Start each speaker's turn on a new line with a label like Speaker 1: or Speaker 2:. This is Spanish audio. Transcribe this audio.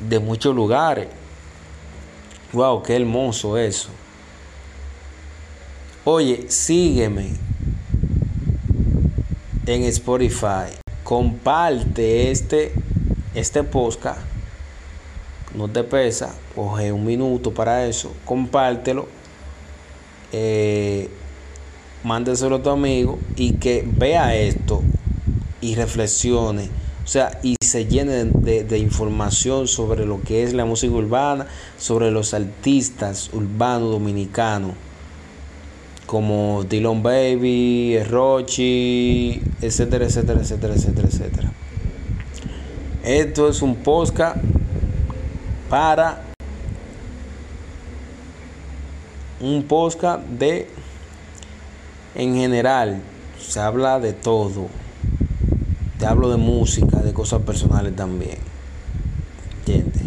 Speaker 1: de muchos lugares. Wow, qué hermoso eso. Oye, sígueme en Spotify. Comparte este, este podcast. No te pesa. Coge un minuto para eso. Compártelo. Eh, mándeselo a tu amigo y que vea esto y reflexione. O sea, y se llene de, de, información sobre lo que es la música urbana, sobre los artistas urbanos dominicanos, como Dylan Baby, Rochi, etcétera, etcétera, etcétera, etcétera, etcétera. Esto es un podcast para un podcast de en general se habla de todo te hablo de música, de cosas personales también. ¿Entiendes?